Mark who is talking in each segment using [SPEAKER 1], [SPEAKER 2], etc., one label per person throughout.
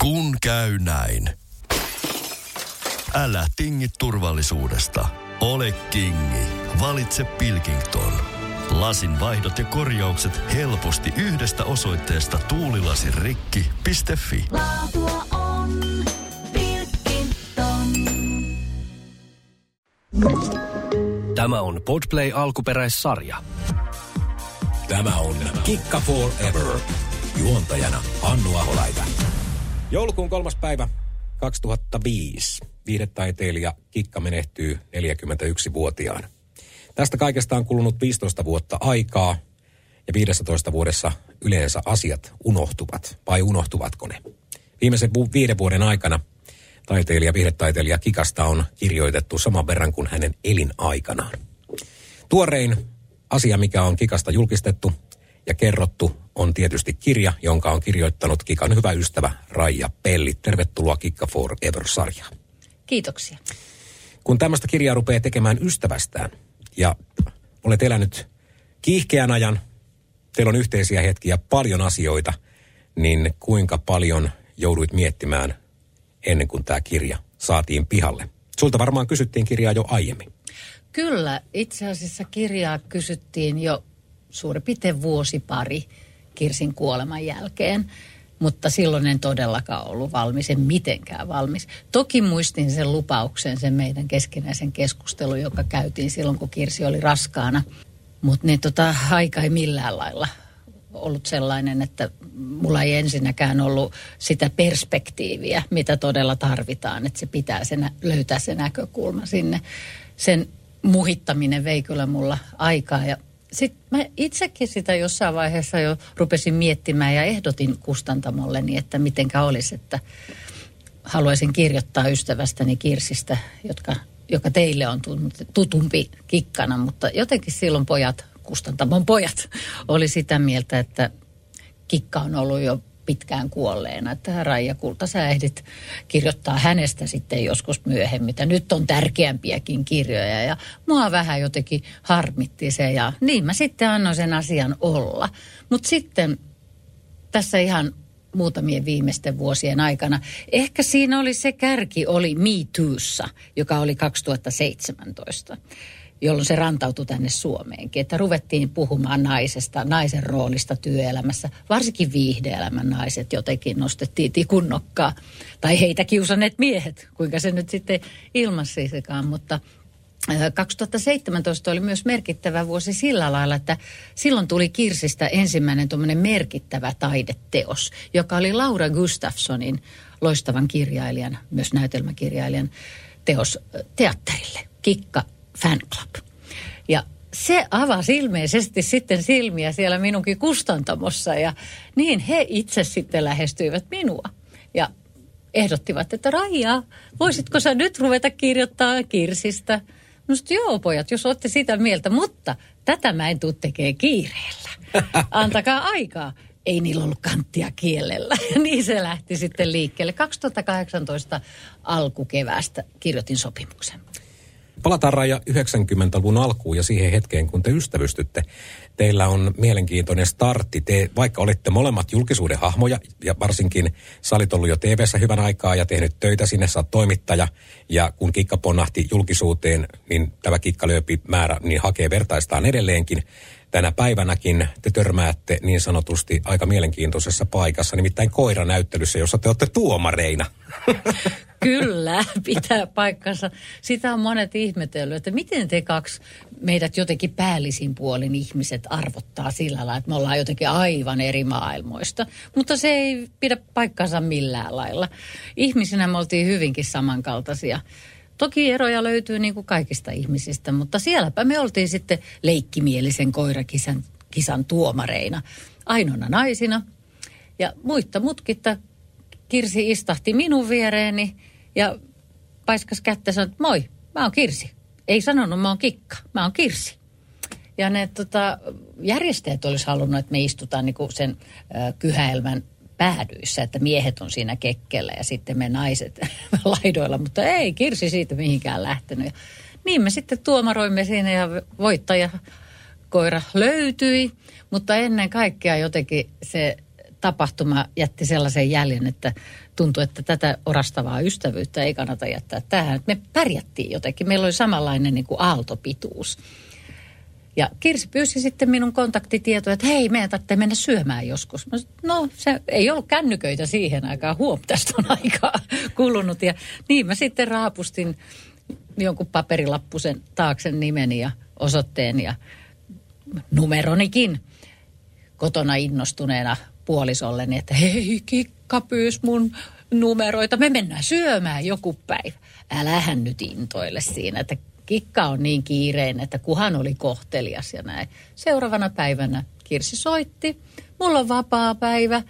[SPEAKER 1] Kun käy näin. Älä tingi turvallisuudesta. Ole kingi. Valitse Pilkington. Lasin vaihdot ja korjaukset helposti yhdestä osoitteesta tuulilasirikki.fi.
[SPEAKER 2] Laatua on Pilkington.
[SPEAKER 3] Tämä on Podplay alkuperäissarja.
[SPEAKER 4] Tämä on Kikka Forever. Juontajana Hannu Aholaita. Joulukuun kolmas päivä 2005. Viihdetaiteilija Kikka menehtyy 41-vuotiaana. Tästä kaikesta on kulunut 15 vuotta aikaa ja 15 vuodessa yleensä asiat unohtuvat. Vai unohtuvatko ne? Viimeisen viiden vuoden aikana taiteilija, viihdetaiteilija Kikasta on kirjoitettu saman verran kuin hänen elinaikanaan. Tuorein asia, mikä on Kikasta julkistettu ja kerrottu, on tietysti kirja, jonka on kirjoittanut Kikan hyvä ystävä Raija Pelli. Tervetuloa Kikka Forever-sarjaan.
[SPEAKER 5] Kiitoksia.
[SPEAKER 4] Kun tämmöistä kirjaa rupeaa tekemään ystävästään ja olet elänyt kiihkeän ajan, teillä on yhteisiä hetkiä, paljon asioita, niin kuinka paljon jouduit miettimään ennen kuin tämä kirja saatiin pihalle? Sulta varmaan kysyttiin kirjaa jo aiemmin.
[SPEAKER 5] Kyllä, itse asiassa kirjaa kysyttiin jo suurin piirtein vuosi pari Kirsin kuoleman jälkeen. Mutta silloin en todellakaan ollut valmis, en mitenkään valmis. Toki muistin sen lupauksen, sen meidän keskinäisen keskustelun, joka käytiin silloin, kun Kirsi oli raskaana. Mutta niin tota, aika ei millään lailla ollut sellainen, että mulla ei ensinnäkään ollut sitä perspektiiviä, mitä todella tarvitaan, että se pitää se nä- löytää se näkökulma sinne. Sen muhittaminen vei kyllä mulla aikaa ja sitten mä itsekin sitä jossain vaiheessa jo rupesin miettimään ja ehdotin kustantamolleni, että mitenkä olisi, että haluaisin kirjoittaa ystävästäni Kirsistä, jotka, joka teille on tutumpi kikkana, mutta jotenkin silloin pojat, kustantamon pojat, oli sitä mieltä, että kikka on ollut jo pitkään kuolleena. Että Raija Kulta, sä ehdit kirjoittaa hänestä sitten joskus myöhemmin. Ja nyt on tärkeämpiäkin kirjoja ja mua vähän jotenkin harmitti se ja niin mä sitten annoin sen asian olla. Mutta sitten tässä ihan muutamien viimeisten vuosien aikana. Ehkä siinä oli se kärki, oli Me Toossa, joka oli 2017 jolloin se rantautui tänne Suomeenkin, että ruvettiin puhumaan naisesta, naisen roolista työelämässä. Varsinkin viihdeelämän naiset jotenkin nostettiin tikunnokkaa. Tai heitä kiusanneet miehet, kuinka se nyt sitten ilmassiisikaan, mutta äh, 2017 oli myös merkittävä vuosi sillä lailla, että silloin tuli Kirsistä ensimmäinen tuommoinen merkittävä taideteos, joka oli Laura Gustafssonin loistavan kirjailijan, myös näytelmäkirjailijan teos teatterille. Kikka Fan Club. Ja se avasi ilmeisesti sitten silmiä siellä minunkin kustantamossa ja niin he itse sitten lähestyivät minua. Ja ehdottivat, että Raija, voisitko sä nyt ruveta kirjoittaa Kirsistä? Sit, joo pojat, jos olette sitä mieltä, mutta tätä mä en tuu tekemään kiireellä. Antakaa aikaa. Ei niillä ollut kanttia kielellä. niin se lähti sitten liikkeelle. 2018 alkukeväästä kirjoitin sopimuksen.
[SPEAKER 4] Palataan Raija 90-luvun alkuun ja siihen hetkeen, kun te ystävystytte. Teillä on mielenkiintoinen startti. Te, vaikka olette molemmat julkisuuden hahmoja, ja varsinkin sä olit ollut jo tv hyvän aikaa ja tehnyt töitä sinne, sä toimittaja. Ja kun kikka ponnahti julkisuuteen, niin tämä kikkalööpi määrä niin hakee vertaistaan edelleenkin. Tänä päivänäkin te törmäätte niin sanotusti aika mielenkiintoisessa paikassa, nimittäin koiranäyttelyssä, jossa te olette tuomareina.
[SPEAKER 5] Kyllä, pitää paikkansa. Sitä on monet ihmetellyt, että miten te kaksi meidät jotenkin päällisin puolin ihmiset arvottaa sillä lailla, että me ollaan jotenkin aivan eri maailmoista. Mutta se ei pidä paikkansa millään lailla. Ihmisinä me oltiin hyvinkin samankaltaisia. Toki eroja löytyy niin kuin kaikista ihmisistä, mutta sielläpä me oltiin sitten leikkimielisen koirakisan kisan tuomareina. Ainoana naisina. Ja muitta mutkitta Kirsi istahti minun viereeni ja paiskas kättä sanoi, että moi, mä oon Kirsi. Ei sanonut, mä oon Kikka, mä oon Kirsi. Ja ne tota, järjestäjät olisi halunnut, että me istutaan niinku sen äh, kyhäelmän päädyissä, että miehet on siinä kekkellä ja sitten me naiset laidoilla, mutta ei Kirsi siitä mihinkään lähtenyt. Ja niin me sitten tuomaroimme siinä ja voittaja koira löytyi, mutta ennen kaikkea jotenkin se tapahtuma jätti sellaisen jäljen, että tuntui, että tätä orastavaa ystävyyttä ei kannata jättää tähän. Me pärjättiin jotenkin. Meillä oli samanlainen niin kuin aaltopituus. Ja Kirsi pyysi sitten minun kontaktitietoja, että hei, meidän tarvitsee mennä syömään joskus. Mä sanoin, no, se ei ollut kännyköitä siihen aikaan. Huom, tästä on aikaa kulunut. Ja niin mä sitten raapustin jonkun paperilappusen taakse nimeni ja osoitteen ja numeronikin kotona innostuneena puolisolleni, että hei, Kikka pyys mun numeroita, me mennään syömään joku päivä. Älähän nyt intoille siinä, että Kikka on niin kiireinen, että kuhan oli kohtelias ja näin. Seuraavana päivänä Kirsi soitti, mulla on vapaa päivä,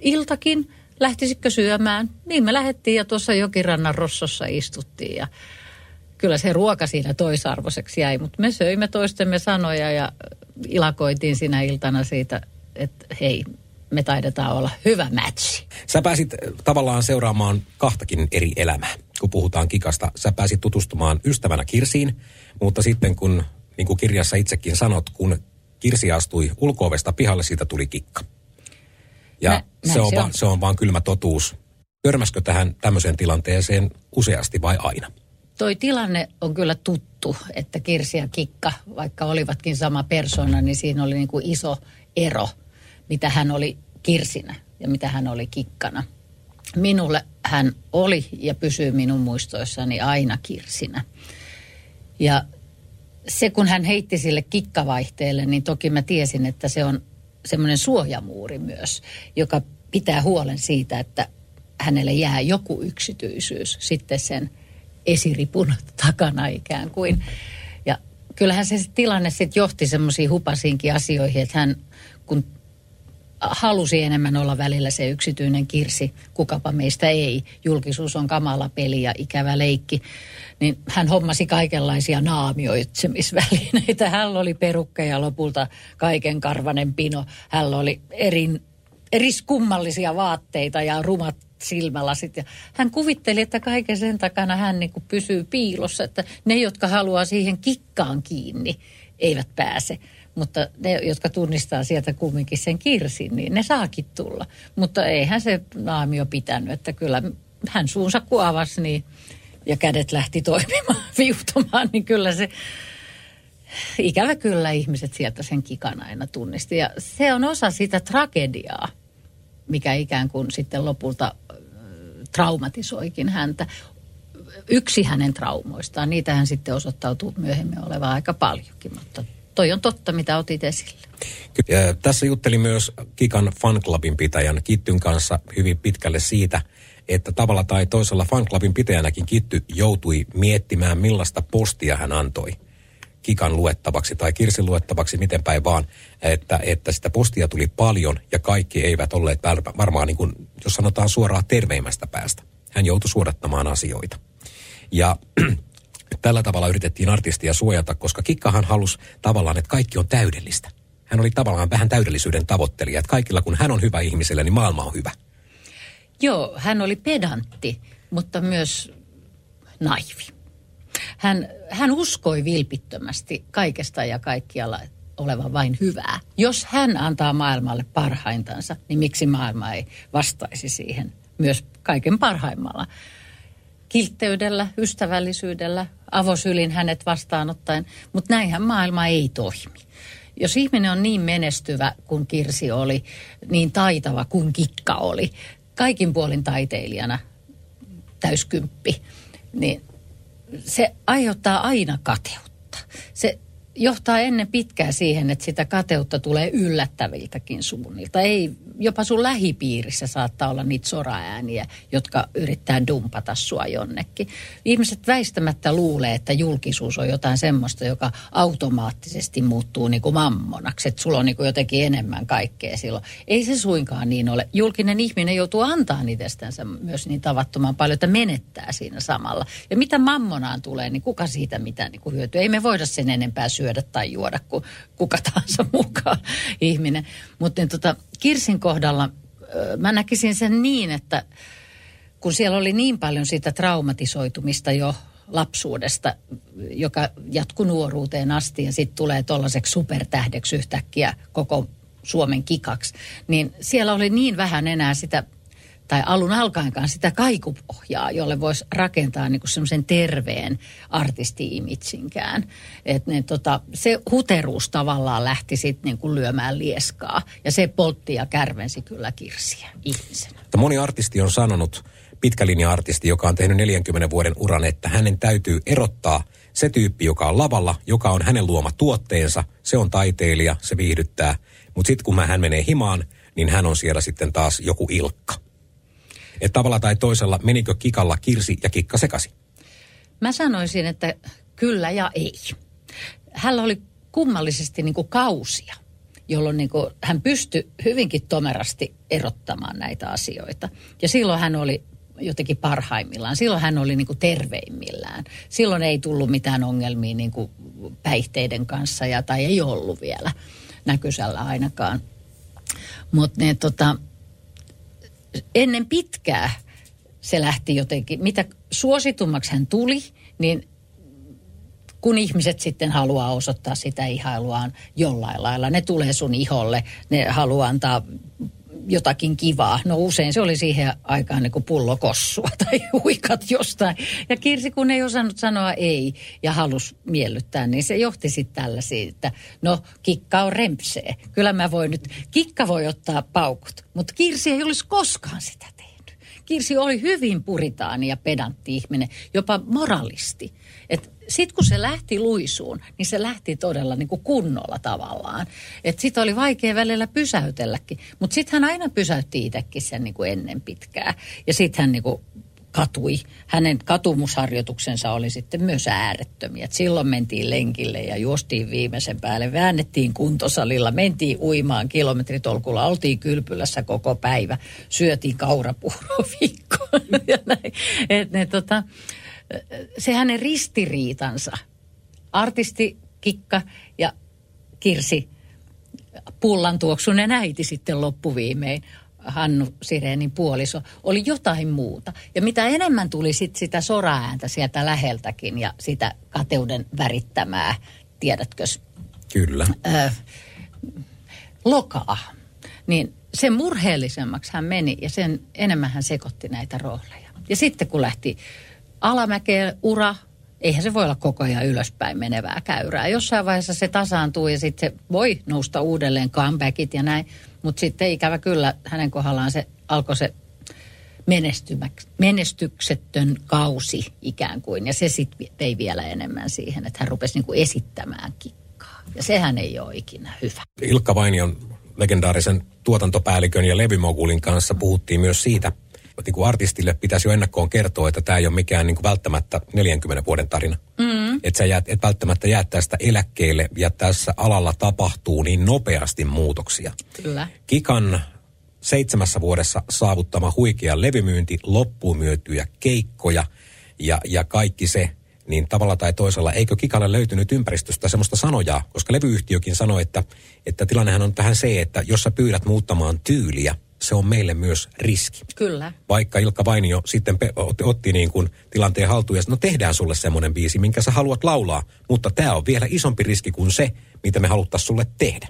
[SPEAKER 5] iltakin, lähtisitkö syömään? Niin me lähdettiin ja tuossa Jokirannan rossossa istuttiin ja kyllä se ruoka siinä toisarvoiseksi jäi, mutta me söimme toistemme sanoja ja ilakoitiin siinä iltana siitä, että hei, me taidetaan olla hyvä matchi.
[SPEAKER 4] Sä pääsit äh, tavallaan seuraamaan kahtakin eri elämää, kun puhutaan kikasta. Sä pääsit tutustumaan ystävänä Kirsiin, mutta sitten kun, niin kuin kirjassa itsekin sanot, kun Kirsi astui ulko pihalle, siitä tuli kikka. Ja
[SPEAKER 5] Nä-
[SPEAKER 4] se, on
[SPEAKER 5] se on.
[SPEAKER 4] se on vaan kylmä totuus. Törmäskö tähän tämmöiseen tilanteeseen useasti vai aina?
[SPEAKER 5] Toi tilanne on kyllä tuttu, että Kirsi ja Kikka, vaikka olivatkin sama persona, niin siinä oli niin kuin iso ero, mitä hän oli Kirsinä ja mitä hän oli Kikkana. Minulle hän oli ja pysyy minun muistoissani aina Kirsinä. Ja se, kun hän heitti sille kikkavaihteelle, niin toki mä tiesin, että se on semmoinen suojamuuri myös, joka pitää huolen siitä, että hänelle jää joku yksityisyys sitten sen esiripun takana ikään kuin. Ja kyllähän se tilanne sitten johti semmoisiin hupasiinkin asioihin, että hän, kun halusi enemmän olla välillä se yksityinen kirsi, kukapa meistä ei. Julkisuus on kamala peli ja ikävä leikki. Niin hän hommasi kaikenlaisia naamioitsemisvälineitä. Hänellä oli perukkeja lopulta kaiken karvanen pino. Hänellä oli erin, eriskummallisia vaatteita ja rumat silmälasit. Ja hän kuvitteli, että kaiken sen takana hän niin kuin pysyy piilossa, että ne, jotka haluaa siihen kikkaan kiinni, eivät pääse. Mutta ne, jotka tunnistaa sieltä kumminkin sen kirsin, niin ne saakin tulla. Mutta eihän se naamio pitänyt, että kyllä hän suunsa kun avasi niin, ja kädet lähti toimimaan, viuhtumaan, niin kyllä se, ikävä kyllä ihmiset sieltä sen kikan aina tunnisti. Ja se on osa sitä tragediaa, mikä ikään kuin sitten lopulta traumatisoikin häntä. Yksi hänen traumoistaan, niitähän sitten osoittautuu myöhemmin olevan aika paljonkin, mutta toi on totta, mitä otit esille.
[SPEAKER 4] Ja Tässä juttelin myös Kikan fanclubin pitäjän Kittyn kanssa hyvin pitkälle siitä, että tavalla tai toisella fanclubin pitäjänäkin Kitty joutui miettimään, millaista postia hän antoi Kikan luettavaksi tai Kirsin luettavaksi, miten päin vaan, että, että sitä postia tuli paljon ja kaikki eivät olleet varmaan niin kuin, jos sanotaan suoraan terveimmästä päästä. Hän joutui suodattamaan asioita. Ja tällä tavalla yritettiin artistia suojata, koska Kikkahan halusi tavallaan, että kaikki on täydellistä. Hän oli tavallaan vähän täydellisyyden tavoittelija, että kaikilla kun hän on hyvä ihmiselle, niin maailma on hyvä.
[SPEAKER 5] Joo, hän oli pedantti, mutta myös naivi. Hän, hän uskoi vilpittömästi kaikesta ja kaikkialla olevan vain hyvää. Jos hän antaa maailmalle parhaintansa, niin miksi maailma ei vastaisi siihen myös kaiken parhaimmalla? Kiltteydellä, ystävällisyydellä, avosylin hänet vastaanottaen, mutta näinhän maailma ei toimi. Jos ihminen on niin menestyvä kuin Kirsi oli, niin taitava kuin Kikka oli, kaikin puolin taiteilijana, täyskymppi, niin se aiheuttaa aina kateutta. Se johtaa ennen pitkää siihen, että sitä kateutta tulee yllättäviltäkin suunnilta. Ei, jopa sun lähipiirissä saattaa olla niitä soraääniä, jotka yrittää dumpata sua jonnekin. Ihmiset väistämättä luulee, että julkisuus on jotain semmoista, joka automaattisesti muuttuu niin kuin mammonaksi. Että sulla on niin kuin jotenkin enemmän kaikkea silloin. Ei se suinkaan niin ole. Julkinen ihminen joutuu antaa itsestänsä myös niin tavattoman paljon, että menettää siinä samalla. Ja mitä mammonaan tulee, niin kuka siitä mitään niin kuin hyötyy? Ei me voida sen enempää syödä tai juoda kuin kuka tahansa mukaan ihminen. Mutta niin tota, Kirsin kohdalla mä näkisin sen niin, että kun siellä oli niin paljon sitä traumatisoitumista jo lapsuudesta, joka jatkuu nuoruuteen asti ja sitten tulee tuollaiseksi supertähdeksi yhtäkkiä koko Suomen kikaksi, niin siellä oli niin vähän enää sitä tai alun alkaenkaan sitä kaikupohjaa, jolle voisi rakentaa niin kuin semmoisen terveen artisti-imitsinkään. Et ne, tota, se huteruus tavallaan lähti sitten niin kuin lyömään lieskaa ja se poltti ja kärvensi kyllä kirsiä ihmisenä.
[SPEAKER 4] Moni artisti on sanonut, pitkälinja-artisti, joka on tehnyt 40 vuoden uran, että hänen täytyy erottaa se tyyppi, joka on lavalla, joka on hänen luoma tuotteensa, se on taiteilija, se viihdyttää. Mutta sitten kun hän menee himaan, niin hän on siellä sitten taas joku ilkka. Että tavalla tai toisella menikö kikalla kirsi ja kikka sekasi?
[SPEAKER 5] Mä sanoisin, että kyllä ja ei. Hänellä oli kummallisesti niin kuin kausia, jolloin niin kuin hän pystyi hyvinkin tomerasti erottamaan näitä asioita. Ja silloin hän oli jotenkin parhaimmillaan. Silloin hän oli niin kuin terveimmillään. Silloin ei tullut mitään ongelmia niin kuin päihteiden kanssa, ja, tai ei ollut vielä näkysällä ainakaan. Mutta tota, ennen pitkää se lähti jotenkin, mitä suositummaksi hän tuli, niin kun ihmiset sitten haluaa osoittaa sitä ihailuaan jollain lailla, ne tulee sun iholle, ne haluaa antaa jotakin kivaa. No usein se oli siihen aikaan niin kuin pullokossua tai huikat jostain. Ja Kirsi kun ei osannut sanoa ei ja halus miellyttää, niin se johti sitten tällaisiin, että no kikka on rempsee. Kyllä mä voin nyt, kikka voi ottaa paukut, mutta Kirsi ei olisi koskaan sitä tehnyt. Kirsi oli hyvin puritaani ja pedantti ihminen, jopa moralisti. Sitten kun se lähti luisuun, niin se lähti todella niin kuin kunnolla tavallaan. Että sitten oli vaikea välillä pysäytelläkin. Mutta sitten hän aina pysäytti itsekin sen niin kuin ennen pitkää. Ja sitten hän niin kuin katui. Hänen katumusharjoituksensa oli sitten myös äärettömiä. Et silloin mentiin lenkille ja juostiin viimeisen päälle, väännettiin kuntosalilla, mentiin uimaan kilometritolkulla, oltiin kylpylässä koko päivä, syötiin kaurapuuroa viikkoon ja näin. Et ne, tota, se hänen ristiriitansa, artisti Kikka ja Kirsi pullan tuoksunen äiti sitten loppuviimein, Hannu Sireenin puoliso, oli jotain muuta. Ja mitä enemmän tuli sit sitä soraääntä sieltä läheltäkin ja sitä kateuden värittämää, tiedätkö?
[SPEAKER 4] Kyllä.
[SPEAKER 5] Ö, lokaa. Niin sen murheellisemmaksi hän meni ja sen enemmän hän sekoitti näitä rooleja. Ja sitten kun lähti alamäkeen ura, eihän se voi olla koko ajan ylöspäin menevää käyrää. Jossain vaiheessa se tasaantuu ja sitten se voi nousta uudelleen comebackit ja näin. Mutta sitten ikävä kyllä hänen kohdallaan se alkoi se menestyksettön kausi ikään kuin. Ja se sitten vei vielä enemmän siihen, että hän rupesi niinku esittämään kikkaa. Ja sehän ei ole ikinä hyvä.
[SPEAKER 4] Ilkka Vainion legendaarisen tuotantopäällikön ja levymogulin kanssa puhuttiin myös siitä, niin kuin artistille pitäisi jo ennakkoon kertoa, että tämä ei ole mikään niin kuin välttämättä 40 vuoden tarina. Mm. Että sä jäät, et välttämättä jää tästä eläkkeelle ja tässä alalla tapahtuu niin nopeasti muutoksia.
[SPEAKER 5] Kyllä.
[SPEAKER 4] Kikan seitsemässä vuodessa saavuttama huikea levymyynti, loppuun myötyjä keikkoja ja, ja kaikki se, niin tavalla tai toisella, eikö Kikalle löytynyt ympäristöstä semmoista sanojaa, koska levyyhtiökin sanoi, että, että tilannehan on tähän se, että jos sä pyydät muuttamaan tyyliä, se on meille myös riski.
[SPEAKER 5] Kyllä.
[SPEAKER 4] Vaikka Ilkka Vainio sitten pe- otti, otti niin kuin tilanteen haltuun ja sanoi, no tehdään sulle semmoinen biisi, minkä sä haluat laulaa, mutta tämä on vielä isompi riski kuin se, mitä me haluttaisiin sulle tehdä.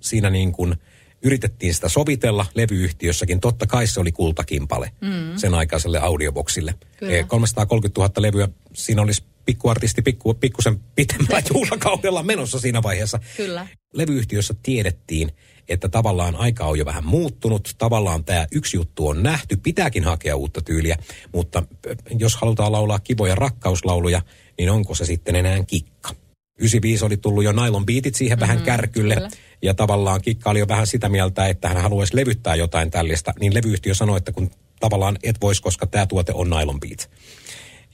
[SPEAKER 4] Siinä niin kuin yritettiin sitä sovitella levyyhtiössäkin. Totta kai se oli kultakimpale mm. sen aikaiselle audioboksille.
[SPEAKER 5] Kyllä.
[SPEAKER 4] 330 000 levyä, siinä olisi pikkuartisti pikku, pikkusen pitempään juhlakaudella menossa siinä vaiheessa.
[SPEAKER 5] Kyllä.
[SPEAKER 4] Levyyhtiössä tiedettiin, että tavallaan aika on jo vähän muuttunut, tavallaan tämä yksi juttu on nähty, pitääkin hakea uutta tyyliä, mutta jos halutaan laulaa kivoja rakkauslauluja, niin onko se sitten enää kikka? 95 oli tullut jo Nylon Beatit siihen vähän kärkylle. Kyllä. Ja tavallaan Kikka oli jo vähän sitä mieltä, että hän haluaisi levyttää jotain tällaista. Niin levyyhtiö sanoi, että kun tavallaan et voisi, koska tämä tuote on Nylon Beat.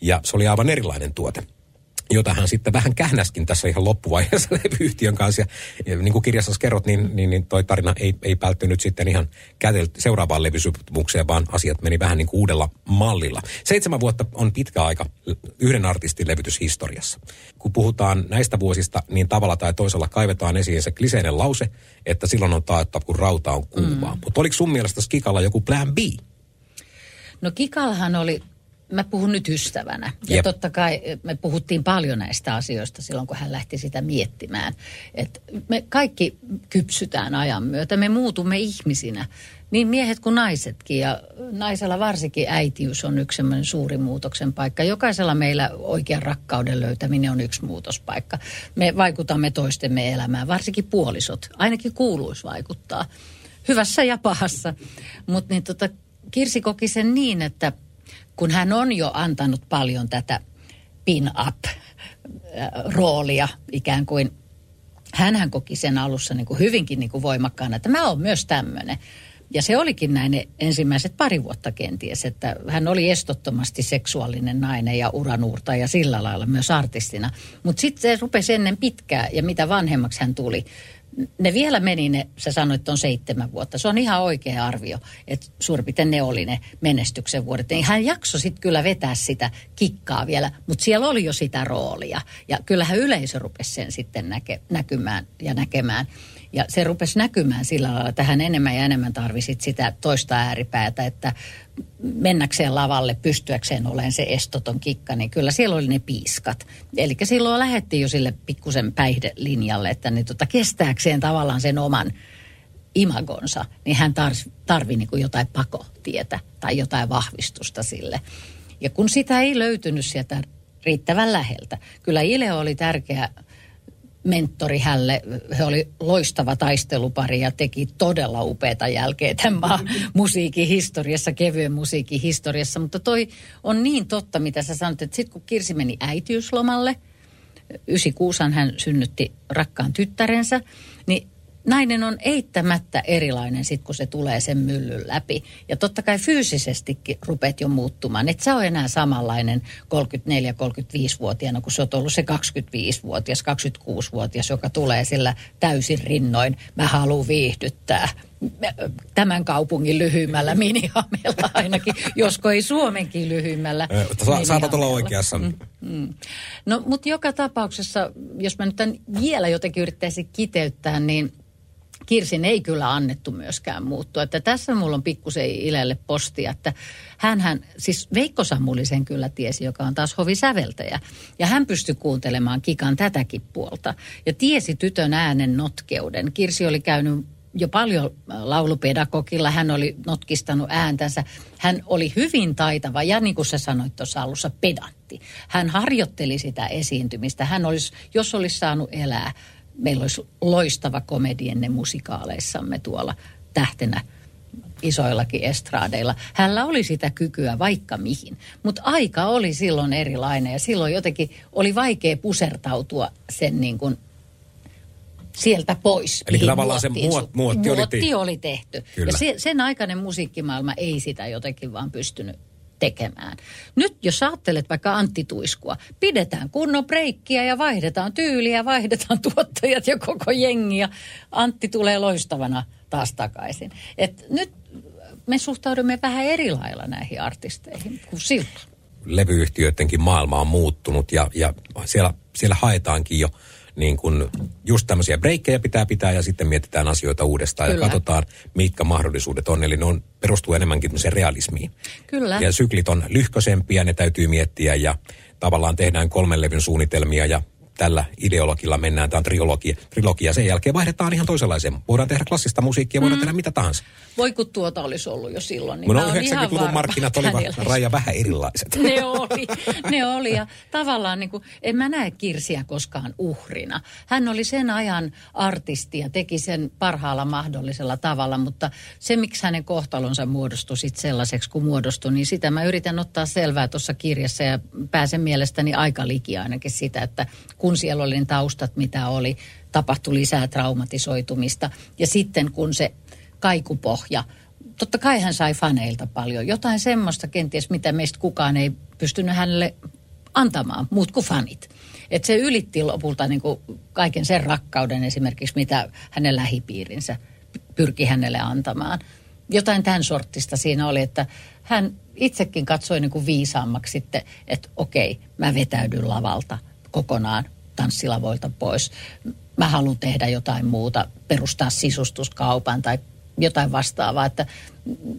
[SPEAKER 4] Ja se oli aivan erilainen tuote jota hän sitten vähän kähnäskin tässä ihan loppuvaiheessa levyyhtiön kanssa. Ja, ja niin kuin kirjassa kerrot, niin, niin, niin toi tarina ei, ei välttynyt sitten ihan kätel seuraavaan levysopimukseen, vaan asiat meni vähän niin kuin uudella mallilla. Seitsemän vuotta on pitkä aika yhden artistin levytyshistoriassa. Kun puhutaan näistä vuosista, niin tavalla tai toisella kaivetaan esiin se kliseinen lause, että silloin on taetta, kun rauta on kuuvaa. Mm. Mutta oliko sun mielestä Skikalla joku plan B?
[SPEAKER 5] No Kikallahan oli mä puhun nyt ystävänä. Ja
[SPEAKER 4] Jep.
[SPEAKER 5] totta kai me puhuttiin paljon näistä asioista silloin, kun hän lähti sitä miettimään. Et me kaikki kypsytään ajan myötä, me muutumme ihmisinä. Niin miehet kuin naisetkin ja naisella varsinkin äitiys on yksi semmoinen suuri muutoksen paikka. Jokaisella meillä oikean rakkauden löytäminen on yksi muutospaikka. Me vaikutamme toistemme elämään, varsinkin puolisot. Ainakin kuuluisi vaikuttaa. Hyvässä ja pahassa. Mutta niin tota, Kirsi koki sen niin, että kun hän on jo antanut paljon tätä pin-up-roolia ikään kuin, hänhän koki sen alussa niin kuin hyvinkin niin kuin voimakkaana, että mä oon myös tämmöinen. Ja se olikin näin ensimmäiset pari vuotta kenties, että hän oli estottomasti seksuaalinen nainen ja uranuurta ja sillä lailla myös artistina. Mutta sitten se rupesi ennen pitkää ja mitä vanhemmaksi hän tuli, ne vielä meni ne, sä sanoit, että on seitsemän vuotta. Se on ihan oikea arvio, että suurin piirtein ne oli ne menestyksen vuodet. Niin hän jaksoi sitten kyllä vetää sitä kikkaa vielä, mutta siellä oli jo sitä roolia. Ja kyllähän yleisö rupesi sen sitten näke, näkymään ja näkemään. Ja se rupesi näkymään sillä lailla, että hän enemmän ja enemmän tarvisi sitä toista ääripäätä, että mennäkseen lavalle, pystyäkseen olemaan se estoton kikka, niin kyllä siellä oli ne piiskat. Eli silloin lähettiin jo sille pikkusen päihdelinjalle, että ne tota, kestääkseen tavallaan sen oman imagonsa, niin hän tarvi niin jotain pakotietä tai jotain vahvistusta sille. Ja kun sitä ei löytynyt sieltä riittävän läheltä, kyllä Ile oli tärkeä mentori hälle. He oli loistava taistelupari ja teki todella upeata jälkeä tämän maan musiikin historiassa, kevyen musiikin historiassa. Mutta toi on niin totta, mitä sä sanoit, että sitten kun Kirsi meni äitiyslomalle, 96 hän synnytti rakkaan tyttärensä, niin nainen on eittämättä erilainen sit, kun se tulee sen myllyn läpi. Ja totta kai fyysisestikin rupeat jo muuttumaan. Et sä ole enää samanlainen 34-35-vuotiaana, kun sä oot ollut se 25-vuotias, 26-vuotias, joka tulee sillä täysin rinnoin. Mä haluan viihdyttää tämän kaupungin lyhyimmällä minihamella ainakin, josko ei Suomenkin lyhyimmällä
[SPEAKER 4] sa- saatat olla oikeassa.
[SPEAKER 5] Mm. No, mutta joka tapauksessa, jos mä nyt tämän vielä jotenkin yrittäisin kiteyttää, niin Kirsin ei kyllä annettu myöskään muuttua. Että tässä mulla on pikkusen Ilelle postia, että hän, siis Veikko Samuli sen kyllä tiesi, joka on taas hovisäveltäjä. Ja hän pystyi kuuntelemaan Kikan tätäkin puolta. Ja tiesi tytön äänen notkeuden. Kirsi oli käynyt jo paljon laulupedagogilla, hän oli notkistanut ääntänsä. Hän oli hyvin taitava ja niin kuin sä sanoit tuossa alussa, pedantti. Hän harjoitteli sitä esiintymistä. Hän olisi, jos olisi saanut elää, meillä olisi loistava komedienne musikaaleissamme tuolla tähtenä isoillakin estraadeilla. Hänellä oli sitä kykyä vaikka mihin, mutta aika oli silloin erilainen ja silloin jotenkin oli vaikea pusertautua sen niin kuin sieltä pois.
[SPEAKER 4] Eli tavallaan se muot-
[SPEAKER 5] su-
[SPEAKER 4] muotti oli
[SPEAKER 5] muotti
[SPEAKER 4] ti-
[SPEAKER 5] oli tehty.
[SPEAKER 4] Kyllä.
[SPEAKER 5] Ja se, sen aikainen musiikkimaailma ei sitä jotenkin vaan pystynyt tekemään. Nyt jos ajattelet vaikka Antti Tuiskua, pidetään kunnon breikkiä ja vaihdetaan tyyliä, vaihdetaan tuottajat ja koko jengi ja Antti tulee loistavana taas takaisin. Et nyt me suhtaudumme vähän eri lailla näihin artisteihin kuin silloin.
[SPEAKER 4] levyyhtiöidenkin maailma on muuttunut ja, ja siellä, siellä haetaankin jo niin kuin just tämmöisiä breikkejä pitää pitää ja sitten mietitään asioita uudestaan
[SPEAKER 5] Kyllä.
[SPEAKER 4] ja katsotaan, mitkä mahdollisuudet on. Eli ne on, perustuu enemmänkin tämmöiseen realismiin.
[SPEAKER 5] Kyllä.
[SPEAKER 4] Ja syklit on lyhkösempiä, ne täytyy miettiä ja tavallaan tehdään kolmen levyn suunnitelmia ja tällä ideologilla mennään, tämä on trilogia, trilogia. Sen jälkeen vaihdetaan ihan toisenlaiseen. Voidaan tehdä klassista musiikkia, voidaan tehdä mitä tahansa.
[SPEAKER 5] Voi kun tuota olisi ollut jo silloin. Niin ihan
[SPEAKER 4] 90-luvun
[SPEAKER 5] varma,
[SPEAKER 4] markkinat olivat raja vähän erilaiset.
[SPEAKER 5] Ne oli, ne oli ja tavallaan niin kuin, en mä näe Kirsiä koskaan uhrina. Hän oli sen ajan artisti ja teki sen parhaalla mahdollisella tavalla, mutta se miksi hänen kohtalonsa muodostui sit sellaiseksi kuin muodostui, niin sitä mä yritän ottaa selvää tuossa kirjassa ja pääsen mielestäni aika liki ainakin sitä, että kun siellä oli ne taustat mitä oli, tapahtui lisää traumatisoitumista ja sitten kun se kaikupohja totta kai hän sai faneilta paljon. Jotain semmoista kenties, mitä meistä kukaan ei pystynyt hänelle antamaan, muut kuin fanit. Että se ylitti lopulta niin kuin kaiken sen rakkauden esimerkiksi, mitä hänen lähipiirinsä pyrki hänelle antamaan. Jotain tämän sorttista siinä oli, että hän itsekin katsoi niin kuin viisaammaksi sitten, että okei, mä vetäydyn lavalta kokonaan tanssilavoilta pois. Mä haluan tehdä jotain muuta, perustaa sisustuskaupan tai jotain vastaavaa, että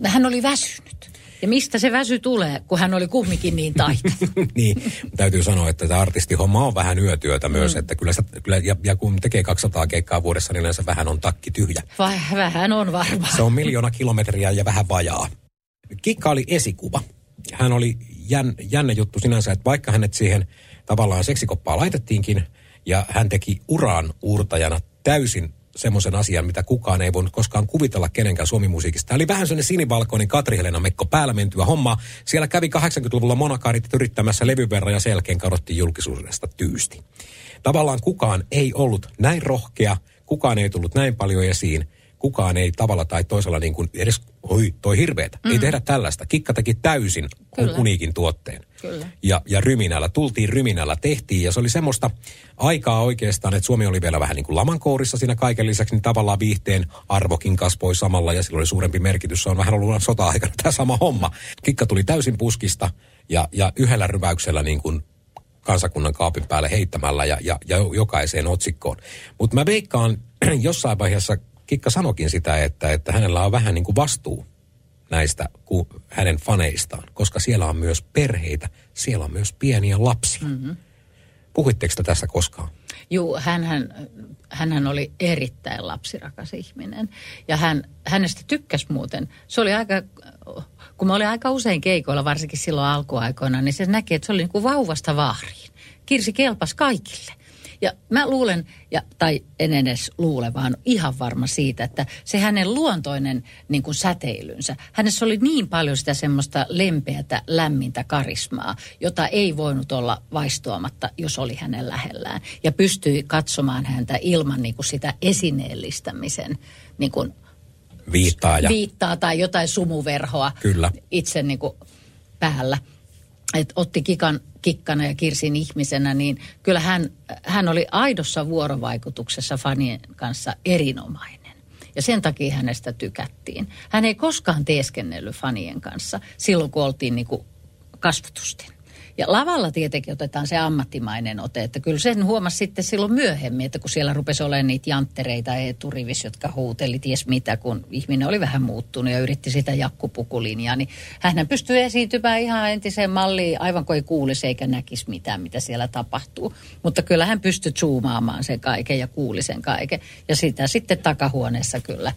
[SPEAKER 5] hän oli väsynyt. Ja mistä se väsy tulee, kun hän oli kumminkin niin taitava.
[SPEAKER 4] niin, täytyy sanoa, että tämä artistihomma on vähän yötyötä myös, mm. että kyllä, sitä, kyllä ja, ja, kun tekee 200 keikkaa vuodessa, niin yleensä vähän on takki tyhjä.
[SPEAKER 5] Vai, vähän on varmaan.
[SPEAKER 4] Se on miljoona kilometriä ja vähän vajaa. Kikka oli esikuva. Hän oli jän, jännä juttu sinänsä, että vaikka hänet siihen tavallaan seksikoppaa laitettiinkin, ja hän teki uraan uurtajana täysin semmoisen asian, mitä kukaan ei voinut koskaan kuvitella kenenkään suomimusiikista. Tämä oli vähän sellainen sinibalkonin Katri-Helena Mekko päällä mentyä homma. Siellä kävi 80-luvulla monakaarit yrittämässä levyverran ja selkeän kadottiin julkisuudesta tyysti. Tavallaan kukaan ei ollut näin rohkea, kukaan ei tullut näin paljon esiin kukaan ei tavalla tai toisella niin kuin edes, oi, toi hirveetä. Mm. Ei tehdä tällaista. Kikka teki täysin Kyllä. uniikin tuotteen.
[SPEAKER 5] Kyllä.
[SPEAKER 4] Ja, ja ryminällä, tultiin ryminällä, tehtiin ja se oli semmoista aikaa oikeastaan, että Suomi oli vielä vähän niin kuin lamankourissa siinä kaiken lisäksi, niin tavallaan viihteen arvokin kasvoi samalla ja sillä oli suurempi merkitys. Se on vähän ollut sota-aikana tämä sama homma. Kikka tuli täysin puskista ja, ja yhdellä ryväyksellä niin kuin kansakunnan kaapin päälle heittämällä ja, ja, ja jokaiseen otsikkoon. Mutta mä veikkaan jossain vaiheessa Kikka sanokin sitä, että, että hänellä on vähän niin kuin vastuu näistä kuin hänen faneistaan, koska siellä on myös perheitä, siellä on myös pieniä lapsia. Mm-hmm. Puhuitteko te tässä koskaan?
[SPEAKER 5] Joo, hänhän, hänhän oli erittäin lapsirakas ihminen. Ja hän, hänestä tykkäsi muuten. Se oli aika, kun mä olin aika usein keikoilla, varsinkin silloin alkuaikoina, niin se näki, että se oli niin kuin vauvasta vaariin. Kirsi kelpas kaikille. Ja mä luulen, ja, tai en edes luule, vaan ihan varma siitä, että se hänen luontoinen niin kuin säteilynsä, hänessä oli niin paljon sitä semmoista lempeätä, lämmintä karismaa, jota ei voinut olla vaistoamatta, jos oli hänen lähellään. Ja pystyi katsomaan häntä ilman niin kuin sitä esineellistämisen niin kuin
[SPEAKER 4] viittaa, ja...
[SPEAKER 5] viittaa tai jotain sumuverhoa
[SPEAKER 4] Kyllä.
[SPEAKER 5] itse niin kuin päällä. Et otti kikan kikkana ja Kirsin ihmisenä, niin kyllä hän, hän oli aidossa vuorovaikutuksessa fanien kanssa erinomainen. Ja sen takia hänestä tykättiin. Hän ei koskaan teeskennellyt fanien kanssa silloin, kun oltiin niin kasvatusten. Ja lavalla tietenkin otetaan se ammattimainen ote, että kyllä sen huomasi sitten silloin myöhemmin, että kun siellä rupesi olemaan niitä janttereita eturivis, jotka huuteli ties mitä, kun ihminen oli vähän muuttunut ja yritti sitä jakkupukulinjaa, niin hän pystyi esiintymään ihan entiseen malliin, aivan kuin ei kuulisi eikä näkisi mitään, mitä siellä tapahtuu. Mutta kyllä hän pystyi zoomaamaan sen kaiken ja kuuli sen kaiken. Ja sitä sitten takahuoneessa kyllä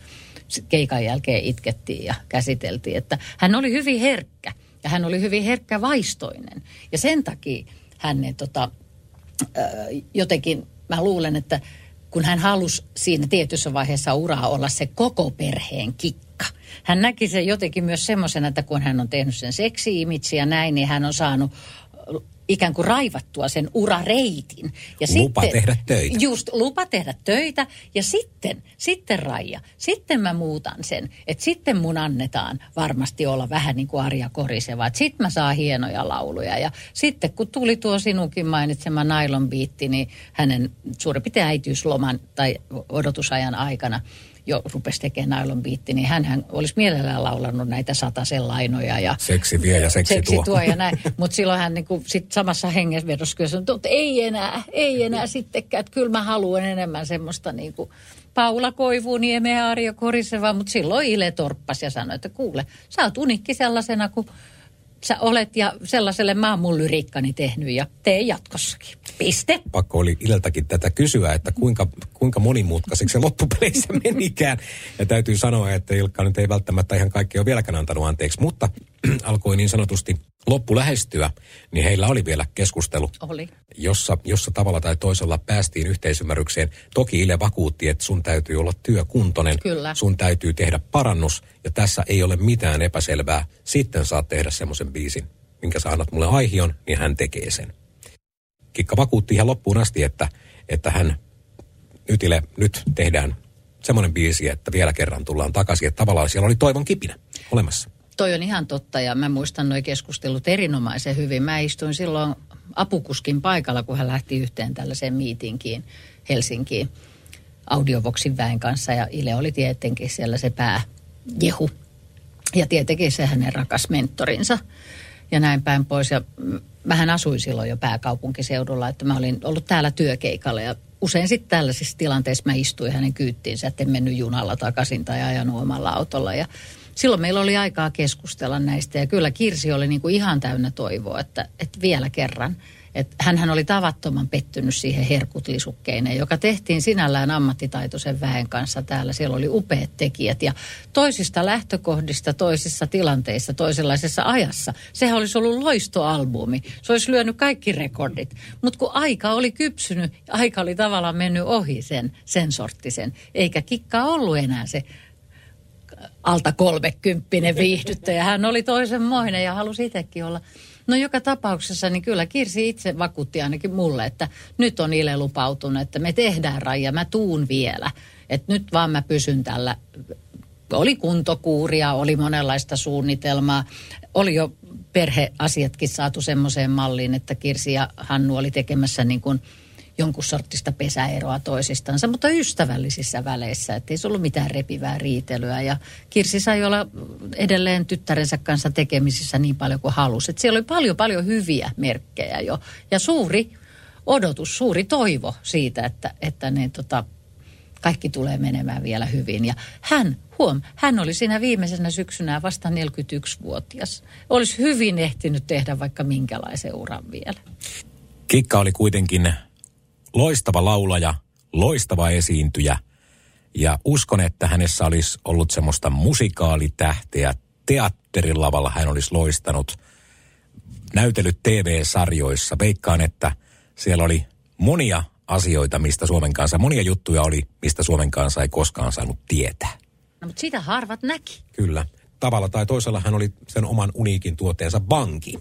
[SPEAKER 5] keikan jälkeen itkettiin ja käsiteltiin, että hän oli hyvin herkkä. Ja hän oli hyvin herkkävaistoinen. Ja sen takia hän tota, jotenkin, mä luulen, että kun hän halusi siinä tietyssä vaiheessa uraa olla se koko perheen kikka. Hän näki sen jotenkin myös semmoisena, että kun hän on tehnyt sen seksi ja näin, niin hän on saanut ikään kuin raivattua sen urareitin. Ja
[SPEAKER 4] lupa sitten, tehdä töitä.
[SPEAKER 5] Just, lupa tehdä töitä. Ja sitten, sitten Raija, sitten mä muutan sen, että sitten mun annetaan varmasti olla vähän niin kuin Arja Koriseva. Että sitten mä saan hienoja lauluja. Ja sitten kun tuli tuo sinunkin mainitsema Nailon biitti, niin hänen suurin piirtein äitiysloman tai odotusajan aikana – jo rupesi tekemään nailon biitti, niin hän olisi mielellään laulanut näitä satasen lainoja. Ja
[SPEAKER 4] seksi vie ja seksi,
[SPEAKER 5] seksi tuo. tuo ja näin. Mutta silloin hän niin sit samassa hengesvedossa kyllä sanoi, että ei enää, ei enää sittenkään. Että kyllä mä haluan enemmän semmoista niin kuin Paula Koivuniemi ja Arjo Koriseva, mutta silloin Ile torppasi ja sanoi, että kuule, sä oot unikki sellaisena kuin sä olet ja sellaiselle mä oon mun lyriikkani tehnyt ja tee jatkossakin. Piste.
[SPEAKER 4] Pakko oli Iltakin tätä kysyä, että kuinka, kuinka monimutkaiseksi se loppupeleissä menikään. Ja täytyy sanoa, että Ilkka nyt ei välttämättä ihan kaikki ole vieläkään antanut anteeksi, mutta alkoi niin sanotusti loppu lähestyä, niin heillä oli vielä keskustelu,
[SPEAKER 5] oli.
[SPEAKER 4] Jossa, jossa tavalla tai toisella päästiin yhteisymmärrykseen. Toki Ile vakuutti, että sun täytyy olla työkuntoinen,
[SPEAKER 5] Kyllä.
[SPEAKER 4] sun täytyy tehdä parannus, ja tässä ei ole mitään epäselvää. Sitten saat tehdä semmoisen biisin, minkä sä annat mulle aihion, niin hän tekee sen. Kikka vakuutti ihan loppuun asti, että, että hän nyt Ile, nyt tehdään semmoinen biisi, että vielä kerran tullaan takaisin. Että tavallaan siellä oli toivon kipinä olemassa.
[SPEAKER 5] Toi on ihan totta ja mä muistan nuo keskustelut erinomaisen hyvin. Mä istuin silloin apukuskin paikalla, kun hän lähti yhteen tällaiseen miitinkiin Helsinkiin Audiovoksin väen kanssa. Ja Ile oli tietenkin siellä se pääjehu. Ja tietenkin se hänen rakas mentorinsa ja näin päin pois. Ja mähän asuin silloin jo pääkaupunkiseudulla, että mä olin ollut täällä työkeikalla ja usein sitten tällaisissa tilanteissa mä istuin hänen kyyttiinsä, että en mennyt junalla takaisin tai ajanut omalla autolla. Ja silloin meillä oli aikaa keskustella näistä ja kyllä Kirsi oli niin kuin ihan täynnä toivoa, että, että vielä kerran. Että hänhän oli tavattoman pettynyt siihen herkutlisukkeineen, joka tehtiin sinällään ammattitaitoisen väen kanssa täällä. Siellä oli upeat tekijät ja toisista lähtökohdista, toisissa tilanteissa, toisenlaisessa ajassa. Sehän olisi ollut loistoalbumi. Se olisi lyönyt kaikki rekordit. Mutta kun aika oli kypsynyt, aika oli tavallaan mennyt ohi sen, sen sorttisen. Eikä kikka ollut enää se alta kolmekymppinen viihdyttäjä. Hän oli toisenmoinen ja halusi itsekin olla. No joka tapauksessa niin kyllä Kirsi itse vakuutti ainakin mulle, että nyt on Ile lupautunut, että me tehdään raja, mä tuun vielä. Että nyt vaan mä pysyn tällä. Oli kuntokuuria, oli monenlaista suunnitelmaa, oli jo perheasiatkin saatu semmoiseen malliin, että Kirsi ja Hannu oli tekemässä niin kuin – jonkun sortista pesäeroa toisistansa, mutta ystävällisissä väleissä, että ei se ollut mitään repivää riitelyä. Ja Kirsi sai olla edelleen tyttärensä kanssa tekemisissä niin paljon kuin halusi. Että siellä oli paljon, paljon hyviä merkkejä jo. Ja suuri odotus, suuri toivo siitä, että, että ne tota, kaikki tulee menemään vielä hyvin. Ja hän, huom, hän oli siinä viimeisenä syksynä vasta 41-vuotias. Olisi hyvin ehtinyt tehdä vaikka minkälaisen uran vielä.
[SPEAKER 4] Kikka oli kuitenkin loistava laulaja, loistava esiintyjä ja uskon, että hänessä olisi ollut semmoista musikaalitähteä. Teatterilavalla hän olisi loistanut, näytellyt TV-sarjoissa. Veikkaan, että siellä oli monia asioita, mistä Suomen kanssa, monia juttuja oli, mistä Suomen kanssa ei koskaan saanut tietää.
[SPEAKER 5] No, mutta sitä harvat näki.
[SPEAKER 4] Kyllä. Tavalla tai toisella hän oli sen oman uniikin tuotteensa banki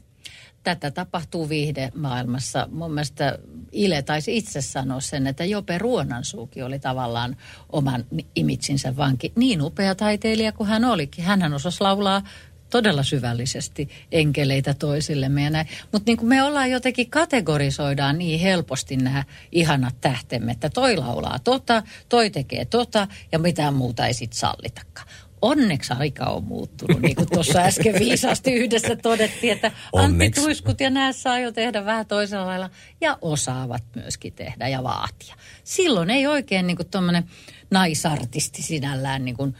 [SPEAKER 5] tätä tapahtuu viihdemaailmassa. Mun mielestä Ile taisi itse sanoa sen, että Jope Ruonansuuki oli tavallaan oman imitsinsä vanki. Niin upea taiteilija kuin hän olikin. Hänhän osasi laulaa todella syvällisesti enkeleitä toisillemme ja näin. Mutta niin me ollaan jotenkin kategorisoidaan niin helposti nämä ihanat tähtemme, että toi laulaa tota, toi tekee tota ja mitään muuta ei sitten sallitakaan onneksi aika on muuttunut, niin kuin tuossa äsken viisaasti yhdessä todettiin, että Antti Tuiskut ja nämä saa jo tehdä vähän toisella lailla ja osaavat myöskin tehdä ja vaatia. Silloin ei oikein niin kuin tuommoinen naisartisti sinällään niin kuin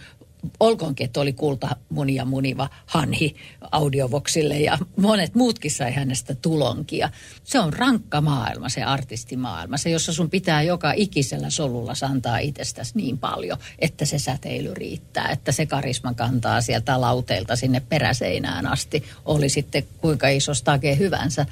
[SPEAKER 5] olkoonkin, että oli kulta munia muniva hanhi audiovoksille ja monet muutkin sai hänestä tulonkia. Se on rankka maailma, se artistimaailma, se jossa sun pitää joka ikisellä solulla antaa itsestäsi niin paljon, että se säteily riittää, että se karisma kantaa sieltä lauteilta sinne peräseinään asti, oli sitten kuinka iso stake hyvänsä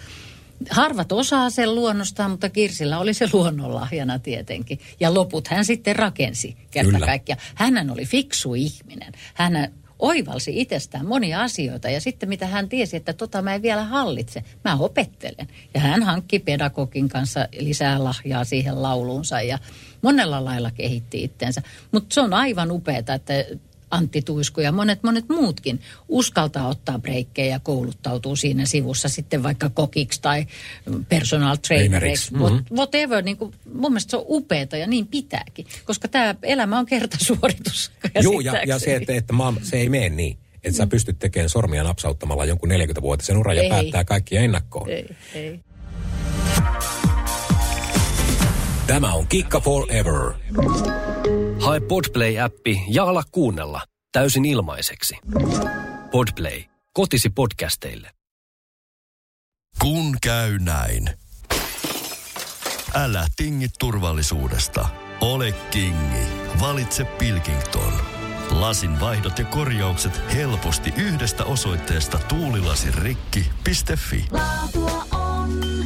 [SPEAKER 5] harvat osaa sen luonnostaan, mutta Kirsillä oli se luonnonlahjana tietenkin. Ja loput hän sitten rakensi kerta kaikkiaan. Hän oli fiksu ihminen. Hän oivalsi itsestään monia asioita ja sitten mitä hän tiesi, että tota mä en vielä hallitse, mä opettelen. Ja hän hankki pedagogin kanssa lisää lahjaa siihen lauluunsa ja monella lailla kehitti itsensä. Mutta se on aivan upeaa, että Antti Tuisku ja monet monet muutkin uskaltaa ottaa breikkejä ja kouluttautuu siinä sivussa sitten vaikka kokiksi tai personal traineriksi. Mm-hmm. Whatever, niin kuin, mun mielestä se on upeeta ja niin pitääkin, koska tämä elämä on kertasuoritus.
[SPEAKER 4] Joo, ja, ja se, että, että maa, se ei mene niin. Että sä pystyt tekemään sormia napsauttamalla jonkun 40-vuotisen uran ja päättää kaikkia ennakkoon.
[SPEAKER 5] Ei, ei.
[SPEAKER 4] Tämä on Kikka Forever.
[SPEAKER 3] Hae Podplay-appi ja ala kuunnella täysin ilmaiseksi. Podplay. Kotisi podcasteille.
[SPEAKER 1] Kun käy näin. Älä tingi turvallisuudesta. Ole kingi. Valitse Pilkington. Lasin vaihdot ja korjaukset helposti yhdestä osoitteesta tuulilasirikki.fi.
[SPEAKER 2] Laatua on